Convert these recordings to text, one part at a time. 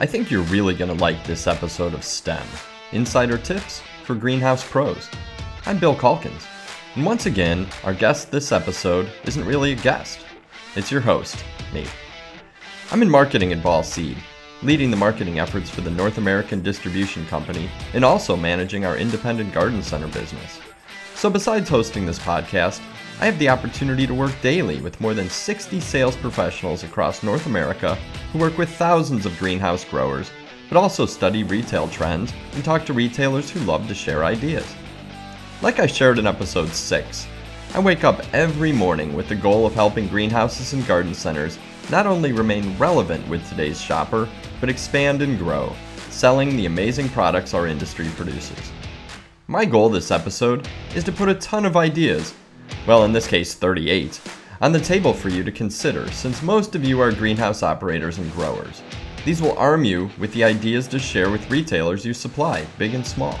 I think you're really going to like this episode of STEM Insider Tips for Greenhouse Pros. I'm Bill Calkins, and once again, our guest this episode isn't really a guest, it's your host, me. I'm in marketing at Ball Seed, leading the marketing efforts for the North American Distribution Company and also managing our independent garden center business. So, besides hosting this podcast, I have the opportunity to work daily with more than 60 sales professionals across North America who work with thousands of greenhouse growers, but also study retail trends and talk to retailers who love to share ideas. Like I shared in episode 6, I wake up every morning with the goal of helping greenhouses and garden centers not only remain relevant with today's shopper, but expand and grow, selling the amazing products our industry produces. My goal this episode is to put a ton of ideas well, in this case 38, on the table for you to consider since most of you are greenhouse operators and growers. These will arm you with the ideas to share with retailers you supply, big and small.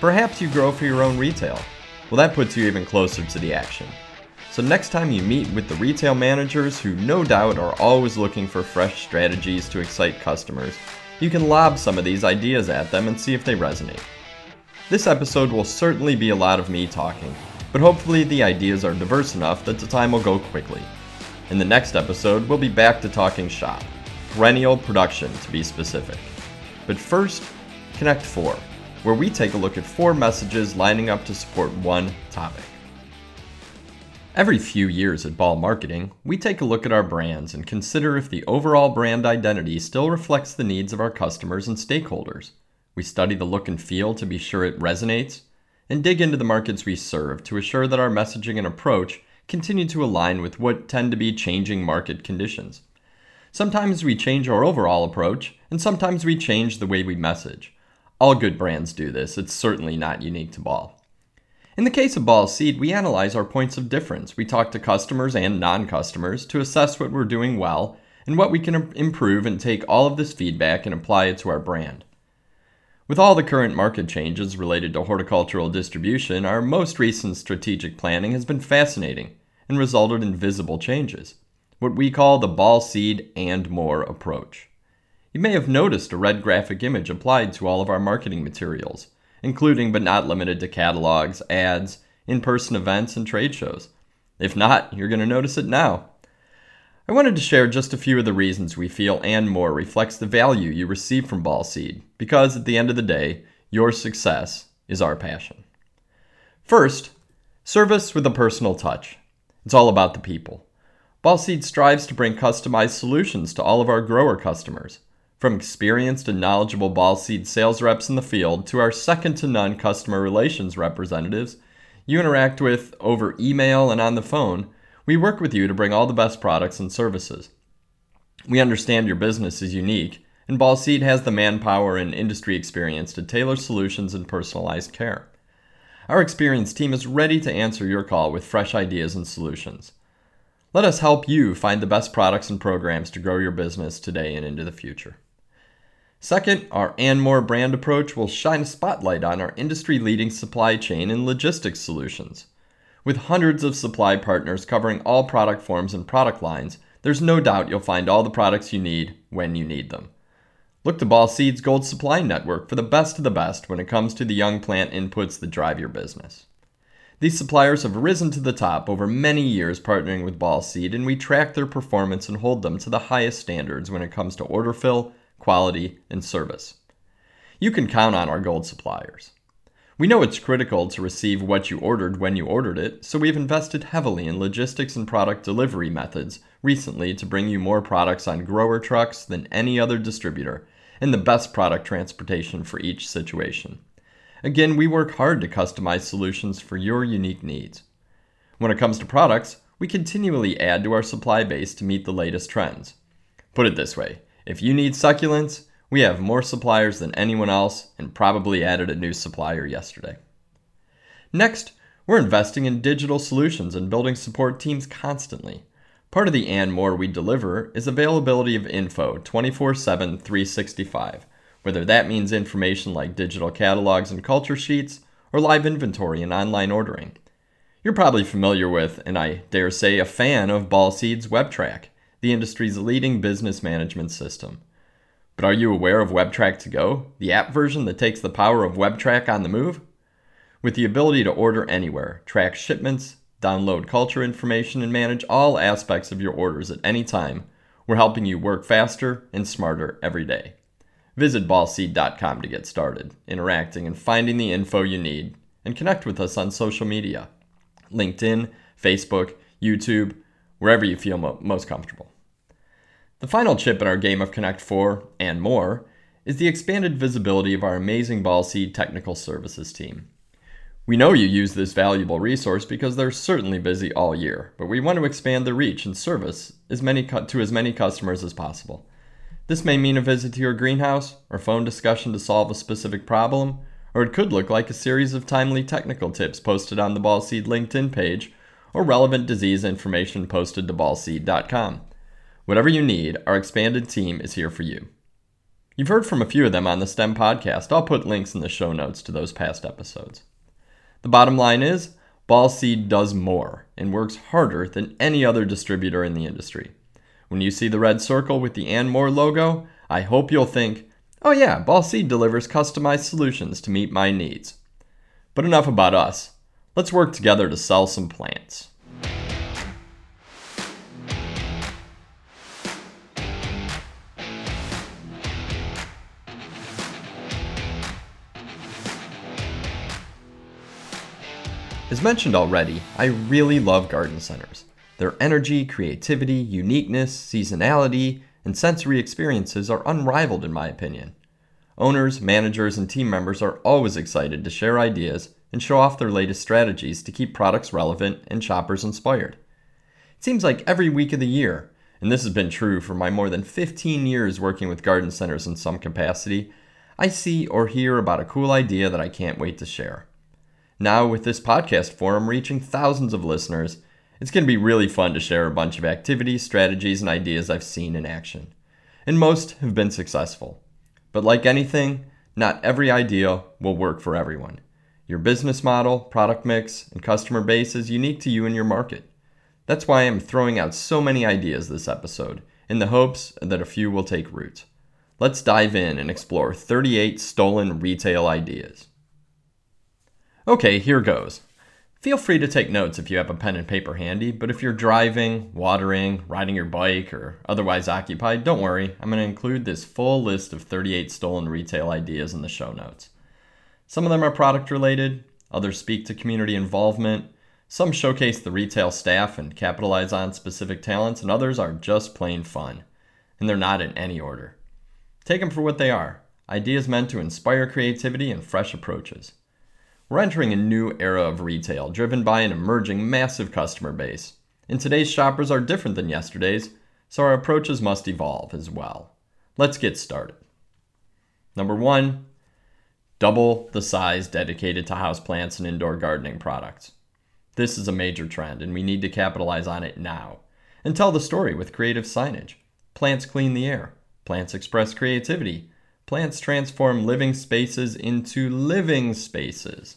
Perhaps you grow for your own retail. Well, that puts you even closer to the action. So, next time you meet with the retail managers who no doubt are always looking for fresh strategies to excite customers, you can lob some of these ideas at them and see if they resonate. This episode will certainly be a lot of me talking, but hopefully the ideas are diverse enough that the time will go quickly. In the next episode, we'll be back to talking shop, perennial production to be specific. But first, Connect 4, where we take a look at four messages lining up to support one topic. Every few years at Ball Marketing, we take a look at our brands and consider if the overall brand identity still reflects the needs of our customers and stakeholders. We study the look and feel to be sure it resonates, and dig into the markets we serve to assure that our messaging and approach continue to align with what tend to be changing market conditions. Sometimes we change our overall approach, and sometimes we change the way we message. All good brands do this, it's certainly not unique to Ball. In the case of Ball Seed, we analyze our points of difference. We talk to customers and non customers to assess what we're doing well and what we can improve and take all of this feedback and apply it to our brand. With all the current market changes related to horticultural distribution, our most recent strategic planning has been fascinating and resulted in visible changes, what we call the ball seed and more approach. You may have noticed a red graphic image applied to all of our marketing materials, including but not limited to catalogs, ads, in person events, and trade shows. If not, you're going to notice it now. I wanted to share just a few of the reasons we feel and more reflects the value you receive from Ball Seed, because at the end of the day, your success is our passion. First, service with a personal touch. It's all about the people. Ball Seed strives to bring customized solutions to all of our grower customers. From experienced and knowledgeable Ball Seed sales reps in the field to our second to none customer relations representatives you interact with over email and on the phone, we work with you to bring all the best products and services. We understand your business is unique, and Ball Seed has the manpower and industry experience to tailor solutions and personalized care. Our experienced team is ready to answer your call with fresh ideas and solutions. Let us help you find the best products and programs to grow your business today and into the future. Second, our and more brand approach will shine a spotlight on our industry leading supply chain and logistics solutions. With hundreds of supply partners covering all product forms and product lines, there's no doubt you'll find all the products you need when you need them. Look to Ball Seed's Gold Supply Network for the best of the best when it comes to the young plant inputs that drive your business. These suppliers have risen to the top over many years partnering with Ball Seed, and we track their performance and hold them to the highest standards when it comes to order fill, quality, and service. You can count on our gold suppliers. We know it's critical to receive what you ordered when you ordered it, so we've invested heavily in logistics and product delivery methods recently to bring you more products on grower trucks than any other distributor and the best product transportation for each situation. Again, we work hard to customize solutions for your unique needs. When it comes to products, we continually add to our supply base to meet the latest trends. Put it this way if you need succulents, we have more suppliers than anyone else and probably added a new supplier yesterday. Next, we're investing in digital solutions and building support teams constantly. Part of the and more we deliver is availability of info 24 7, 365, whether that means information like digital catalogs and culture sheets or live inventory and online ordering. You're probably familiar with, and I dare say a fan of Ball Seed's WebTrack, the industry's leading business management system. But are you aware of WebTrack to Go, the app version that takes the power of WebTrack on the move? With the ability to order anywhere, track shipments, download culture information, and manage all aspects of your orders at any time, we're helping you work faster and smarter every day. Visit ballseed.com to get started, interacting and finding the info you need, and connect with us on social media LinkedIn, Facebook, YouTube, wherever you feel mo- most comfortable. The final chip in our game of Connect 4 and more is the expanded visibility of our amazing Ballseed technical services team. We know you use this valuable resource because they're certainly busy all year, but we want to expand the reach and service as many to as many customers as possible. This may mean a visit to your greenhouse, or phone discussion to solve a specific problem, or it could look like a series of timely technical tips posted on the Ballseed LinkedIn page, or relevant disease information posted to ballseed.com. Whatever you need, our expanded team is here for you. You've heard from a few of them on the STEM podcast. I'll put links in the show notes to those past episodes. The bottom line is, Ballseed does more and works harder than any other distributor in the industry. When you see the red circle with the and more logo, I hope you'll think, oh yeah, Ballseed delivers customized solutions to meet my needs. But enough about us. Let's work together to sell some plants. As mentioned already, I really love garden centers. Their energy, creativity, uniqueness, seasonality, and sensory experiences are unrivaled in my opinion. Owners, managers, and team members are always excited to share ideas and show off their latest strategies to keep products relevant and shoppers inspired. It seems like every week of the year, and this has been true for my more than 15 years working with garden centers in some capacity, I see or hear about a cool idea that I can't wait to share. Now, with this podcast forum reaching thousands of listeners, it's going to be really fun to share a bunch of activities, strategies, and ideas I've seen in action. And most have been successful. But like anything, not every idea will work for everyone. Your business model, product mix, and customer base is unique to you and your market. That's why I'm throwing out so many ideas this episode, in the hopes that a few will take root. Let's dive in and explore 38 stolen retail ideas. Okay, here goes. Feel free to take notes if you have a pen and paper handy, but if you're driving, watering, riding your bike, or otherwise occupied, don't worry. I'm going to include this full list of 38 stolen retail ideas in the show notes. Some of them are product related, others speak to community involvement, some showcase the retail staff and capitalize on specific talents, and others are just plain fun. And they're not in any order. Take them for what they are ideas meant to inspire creativity and fresh approaches. We're entering a new era of retail driven by an emerging massive customer base. And today's shoppers are different than yesterday's, so our approaches must evolve as well. Let's get started. Number one, double the size dedicated to houseplants and indoor gardening products. This is a major trend, and we need to capitalize on it now. And tell the story with creative signage. Plants clean the air, plants express creativity, Plants transform living spaces into living spaces.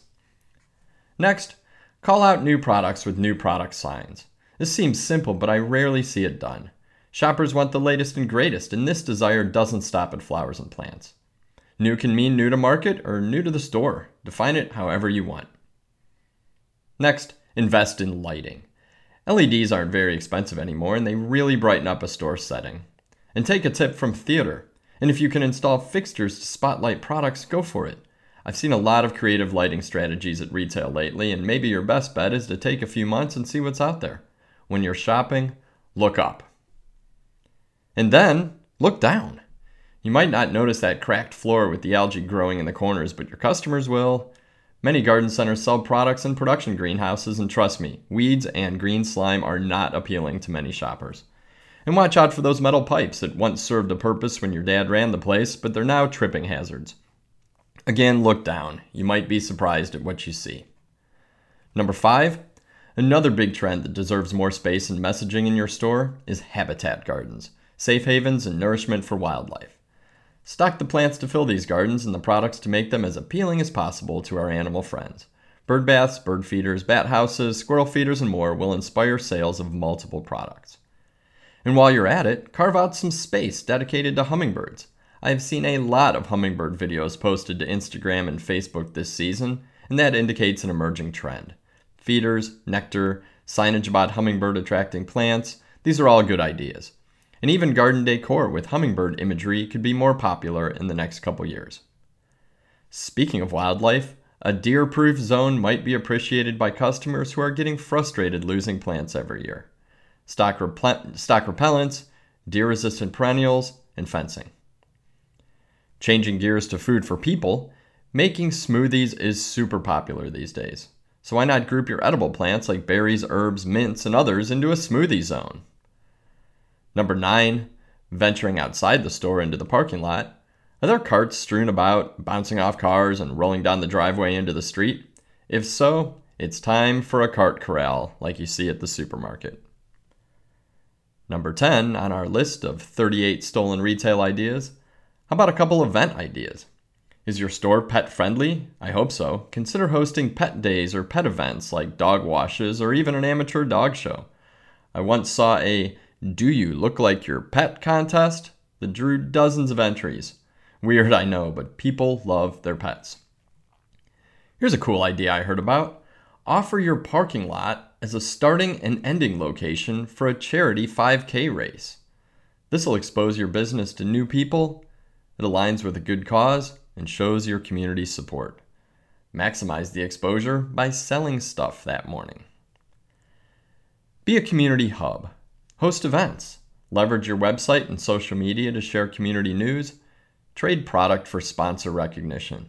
Next, call out new products with new product signs. This seems simple, but I rarely see it done. Shoppers want the latest and greatest, and this desire doesn't stop at flowers and plants. New can mean new to market or new to the store. Define it however you want. Next, invest in lighting. LEDs aren't very expensive anymore, and they really brighten up a store setting. And take a tip from theater. And if you can install fixtures to spotlight products, go for it. I've seen a lot of creative lighting strategies at retail lately, and maybe your best bet is to take a few months and see what's out there. When you're shopping, look up. And then, look down. You might not notice that cracked floor with the algae growing in the corners, but your customers will. Many garden centers sell products in production greenhouses, and trust me, weeds and green slime are not appealing to many shoppers. And watch out for those metal pipes that once served a purpose when your dad ran the place, but they're now tripping hazards. Again, look down. You might be surprised at what you see. Number five, another big trend that deserves more space and messaging in your store is habitat gardens, safe havens, and nourishment for wildlife. Stock the plants to fill these gardens and the products to make them as appealing as possible to our animal friends. Bird baths, bird feeders, bat houses, squirrel feeders, and more will inspire sales of multiple products. And while you're at it, carve out some space dedicated to hummingbirds. I've seen a lot of hummingbird videos posted to Instagram and Facebook this season, and that indicates an emerging trend. Feeders, nectar, signage about hummingbird attracting plants, these are all good ideas. And even garden decor with hummingbird imagery could be more popular in the next couple years. Speaking of wildlife, a deer proof zone might be appreciated by customers who are getting frustrated losing plants every year. Stock, repl- stock repellents, deer resistant perennials, and fencing. Changing gears to food for people, making smoothies is super popular these days. So why not group your edible plants like berries, herbs, mints, and others into a smoothie zone? Number 9, venturing outside the store into the parking lot. Are there carts strewn about, bouncing off cars and rolling down the driveway into the street? If so, it's time for a cart corral like you see at the supermarket. Number 10 on our list of 38 stolen retail ideas. How about a couple event ideas? Is your store pet friendly? I hope so. Consider hosting pet days or pet events like dog washes or even an amateur dog show. I once saw a Do You Look Like Your Pet contest that drew dozens of entries. Weird, I know, but people love their pets. Here's a cool idea I heard about offer your parking lot as a starting and ending location for a charity 5K race. This will expose your business to new people, it aligns with a good cause, and shows your community support. Maximize the exposure by selling stuff that morning. Be a community hub. Host events. Leverage your website and social media to share community news Trade product for sponsor recognition.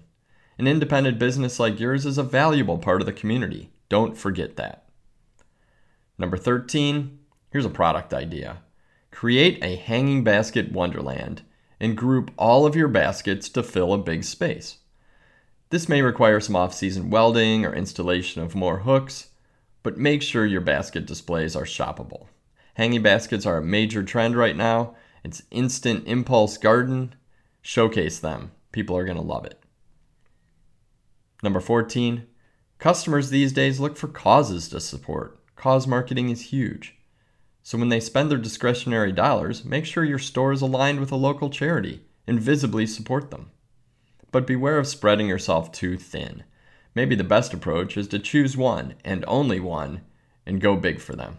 An independent business like yours is a valuable part of the community. Don't forget that. Number 13, here's a product idea. Create a hanging basket wonderland and group all of your baskets to fill a big space. This may require some off season welding or installation of more hooks, but make sure your basket displays are shoppable. Hanging baskets are a major trend right now. It's instant impulse garden Showcase them. People are going to love it. Number 14, customers these days look for causes to support. Cause marketing is huge. So when they spend their discretionary dollars, make sure your store is aligned with a local charity and visibly support them. But beware of spreading yourself too thin. Maybe the best approach is to choose one and only one and go big for them.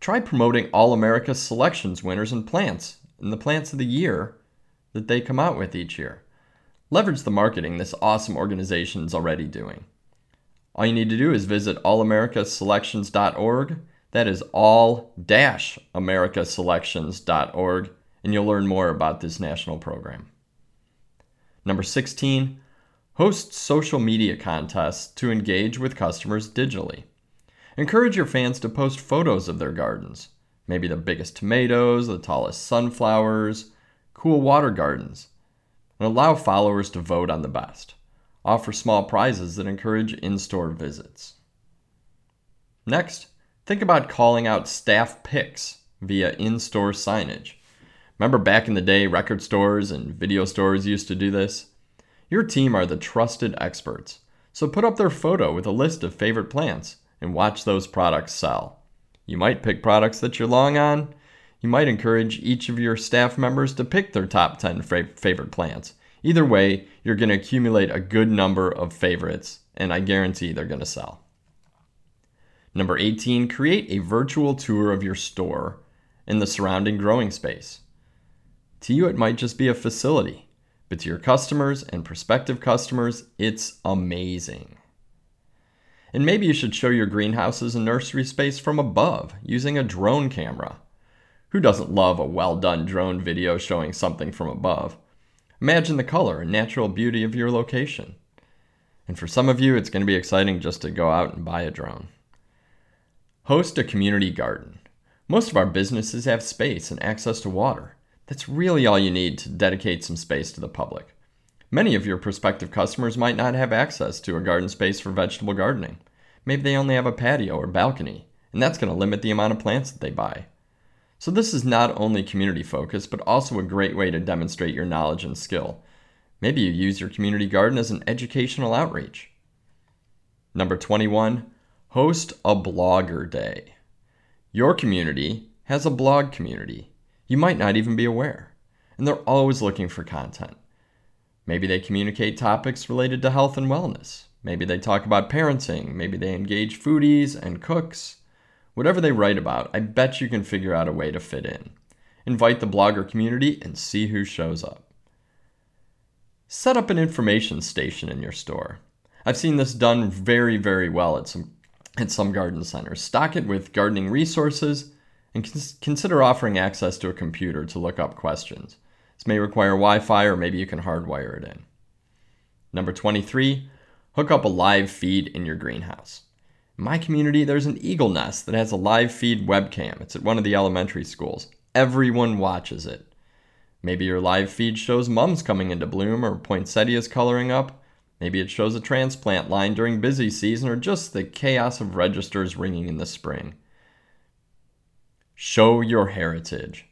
Try promoting All America Selections winners and plants and the plants of the year that they come out with each year. Leverage the marketing this awesome organization is already doing. All you need to do is visit allamericaselections.org. That is all-americaselections.org, and you'll learn more about this national program. Number 16, host social media contests to engage with customers digitally. Encourage your fans to post photos of their gardens maybe the biggest tomatoes, the tallest sunflowers, cool water gardens, and allow followers to vote on the best. Offer small prizes that encourage in store visits. Next, think about calling out staff picks via in store signage. Remember back in the day, record stores and video stores used to do this? Your team are the trusted experts, so put up their photo with a list of favorite plants and watch those products sell. You might pick products that you're long on. You might encourage each of your staff members to pick their top 10 favorite plants. Either way, you're going to accumulate a good number of favorites, and I guarantee they're going to sell. Number 18, create a virtual tour of your store and the surrounding growing space. To you, it might just be a facility, but to your customers and prospective customers, it's amazing. And maybe you should show your greenhouses and nursery space from above using a drone camera. Who doesn't love a well done drone video showing something from above? Imagine the color and natural beauty of your location. And for some of you, it's going to be exciting just to go out and buy a drone. Host a community garden. Most of our businesses have space and access to water. That's really all you need to dedicate some space to the public. Many of your prospective customers might not have access to a garden space for vegetable gardening. Maybe they only have a patio or balcony, and that's going to limit the amount of plants that they buy. So, this is not only community focused, but also a great way to demonstrate your knowledge and skill. Maybe you use your community garden as an educational outreach. Number 21, host a blogger day. Your community has a blog community. You might not even be aware. and they're always looking for content. Maybe they communicate topics related to health and wellness. Maybe they talk about parenting. Maybe they engage foodies and cooks. Whatever they write about, I bet you can figure out a way to fit in. Invite the blogger community and see who shows up. Set up an information station in your store. I've seen this done very, very well at some at some garden centers. Stock it with gardening resources and cons- consider offering access to a computer to look up questions. This may require Wi Fi or maybe you can hardwire it in. Number 23, hook up a live feed in your greenhouse. In my community, there's an eagle nest that has a live feed webcam. It's at one of the elementary schools. Everyone watches it. Maybe your live feed shows mums coming into bloom or poinsettias coloring up. Maybe it shows a transplant line during busy season or just the chaos of registers ringing in the spring. Show your heritage.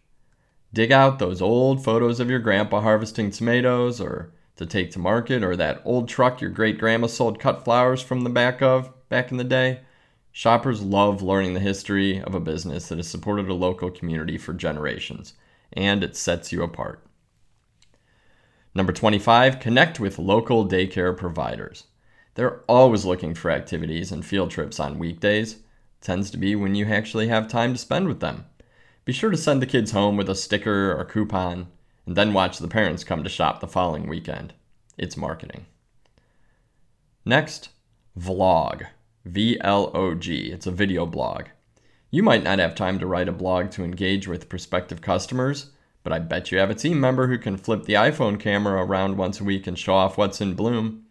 Dig out those old photos of your grandpa harvesting tomatoes or to take to market or that old truck your great grandma sold cut flowers from the back of back in the day. Shoppers love learning the history of a business that has supported a local community for generations, and it sets you apart. Number 25, connect with local daycare providers. They're always looking for activities and field trips on weekdays tends to be when you actually have time to spend with them. Be sure to send the kids home with a sticker or coupon, and then watch the parents come to shop the following weekend. It's marketing. Next, vlog. V L O G. It's a video blog. You might not have time to write a blog to engage with prospective customers, but I bet you have a team member who can flip the iPhone camera around once a week and show off what's in bloom.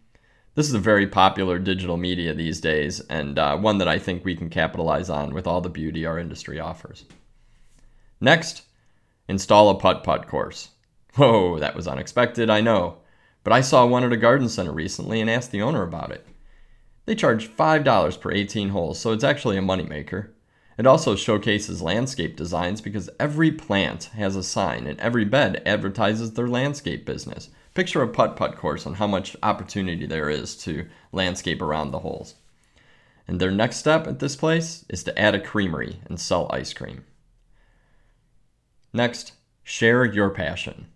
This is a very popular digital media these days, and uh, one that I think we can capitalize on with all the beauty our industry offers. Next, install a putt putt course. Whoa, that was unexpected, I know. But I saw one at a garden center recently and asked the owner about it. They charge $5 per 18 holes, so it's actually a moneymaker. It also showcases landscape designs because every plant has a sign and every bed advertises their landscape business. Picture a putt putt course on how much opportunity there is to landscape around the holes. And their next step at this place is to add a creamery and sell ice cream. Next, share your passion.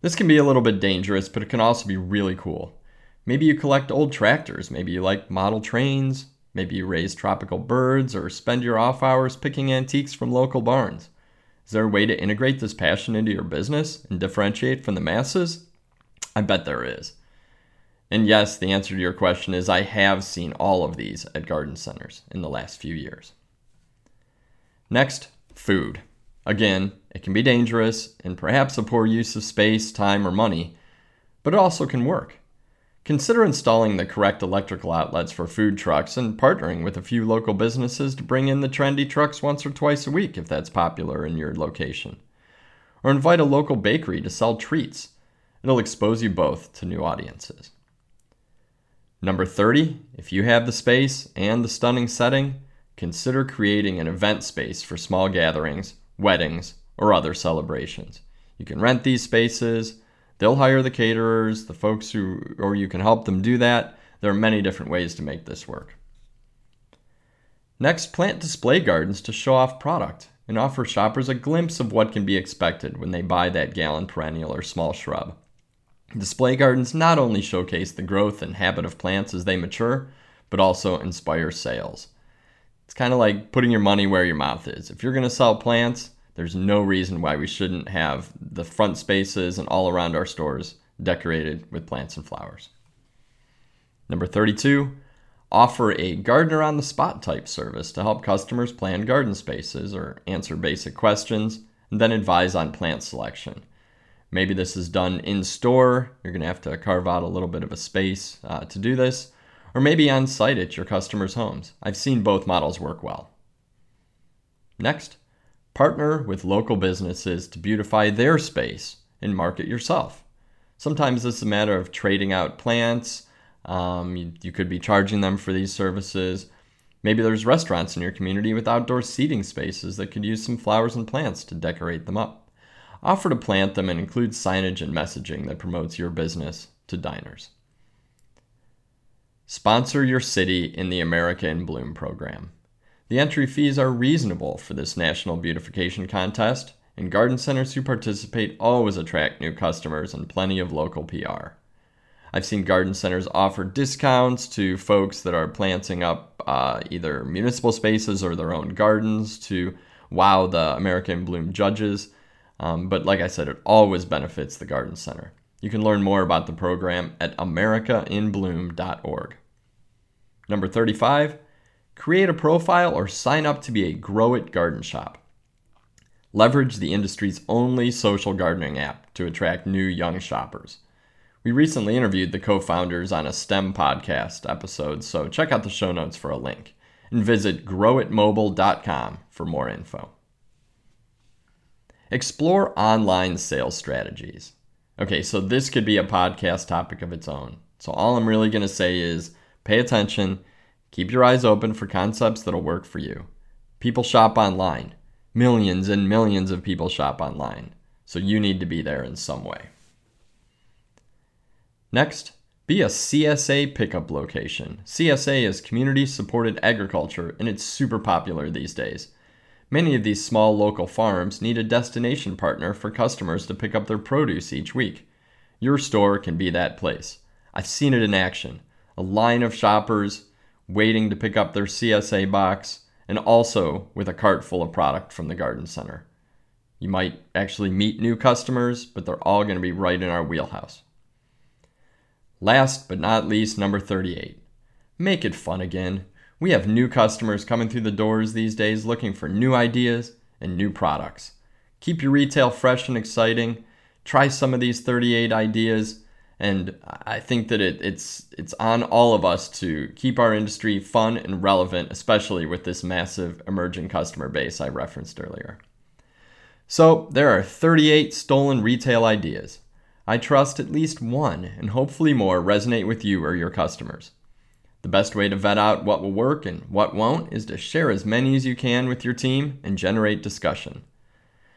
This can be a little bit dangerous, but it can also be really cool. Maybe you collect old tractors, maybe you like model trains, maybe you raise tropical birds, or spend your off hours picking antiques from local barns. Is there a way to integrate this passion into your business and differentiate from the masses? I bet there is. And yes, the answer to your question is I have seen all of these at garden centers in the last few years. Next, food. Again, it can be dangerous and perhaps a poor use of space, time, or money, but it also can work. Consider installing the correct electrical outlets for food trucks and partnering with a few local businesses to bring in the trendy trucks once or twice a week if that's popular in your location. Or invite a local bakery to sell treats It'll expose you both to new audiences. Number 30, if you have the space and the stunning setting, consider creating an event space for small gatherings, weddings, or other celebrations. You can rent these spaces, they'll hire the caterers, the folks who, or you can help them do that. There are many different ways to make this work. Next, plant display gardens to show off product and offer shoppers a glimpse of what can be expected when they buy that gallon perennial or small shrub. Display gardens not only showcase the growth and habit of plants as they mature, but also inspire sales. It's kind of like putting your money where your mouth is. If you're going to sell plants, there's no reason why we shouldn't have the front spaces and all around our stores decorated with plants and flowers. Number 32, offer a gardener on the spot type service to help customers plan garden spaces or answer basic questions and then advise on plant selection. Maybe this is done in store. You're going to have to carve out a little bit of a space uh, to do this, or maybe on site at your customers' homes. I've seen both models work well. Next, partner with local businesses to beautify their space and market yourself. Sometimes it's a matter of trading out plants. Um, you, you could be charging them for these services. Maybe there's restaurants in your community with outdoor seating spaces that could use some flowers and plants to decorate them up offer to plant them and include signage and messaging that promotes your business to diners. Sponsor your city in the America in Bloom program. The entry fees are reasonable for this national beautification contest, and garden centers who participate always attract new customers and plenty of local PR. I've seen garden centers offer discounts to folks that are planting up uh, either municipal spaces or their own gardens to wow the America in Bloom judges. Um, but like I said, it always benefits the garden center. You can learn more about the program at americainbloom.org. Number 35, create a profile or sign up to be a Grow It Garden Shop. Leverage the industry's only social gardening app to attract new young shoppers. We recently interviewed the co founders on a STEM podcast episode, so check out the show notes for a link and visit growitmobile.com for more info. Explore online sales strategies. Okay, so this could be a podcast topic of its own. So, all I'm really going to say is pay attention, keep your eyes open for concepts that'll work for you. People shop online, millions and millions of people shop online, so you need to be there in some way. Next, be a CSA pickup location. CSA is community supported agriculture and it's super popular these days. Many of these small local farms need a destination partner for customers to pick up their produce each week. Your store can be that place. I've seen it in action. A line of shoppers waiting to pick up their CSA box, and also with a cart full of product from the garden center. You might actually meet new customers, but they're all going to be right in our wheelhouse. Last but not least, number 38. Make it fun again. We have new customers coming through the doors these days looking for new ideas and new products. Keep your retail fresh and exciting. Try some of these 38 ideas, and I think that it, it's it's on all of us to keep our industry fun and relevant, especially with this massive emerging customer base I referenced earlier. So there are 38 stolen retail ideas. I trust at least one, and hopefully more, resonate with you or your customers. The best way to vet out what will work and what won't is to share as many as you can with your team and generate discussion.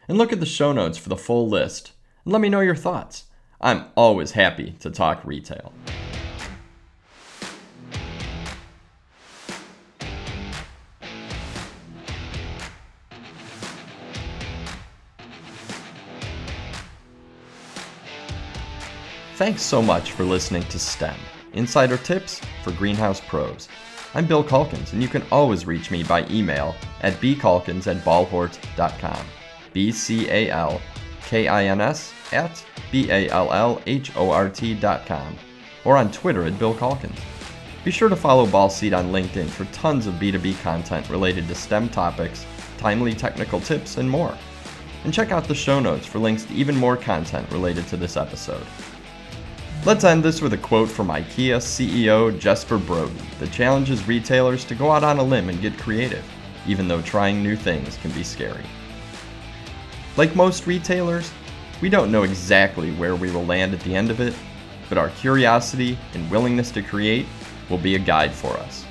And look at the show notes for the full list and let me know your thoughts. I'm always happy to talk retail. Thanks so much for listening to STEM Insider Tips for Greenhouse Pros. I'm Bill Calkins, and you can always reach me by email at bcalkins at ballhort.com. B C A L K I N S at B A L L H O R T.com or on Twitter at Bill Calkins. Be sure to follow Ball on LinkedIn for tons of B2B content related to STEM topics, timely technical tips, and more. And check out the show notes for links to even more content related to this episode. Let's end this with a quote from IKEA CEO Jesper Brodin that challenges retailers to go out on a limb and get creative, even though trying new things can be scary. Like most retailers, we don't know exactly where we will land at the end of it, but our curiosity and willingness to create will be a guide for us.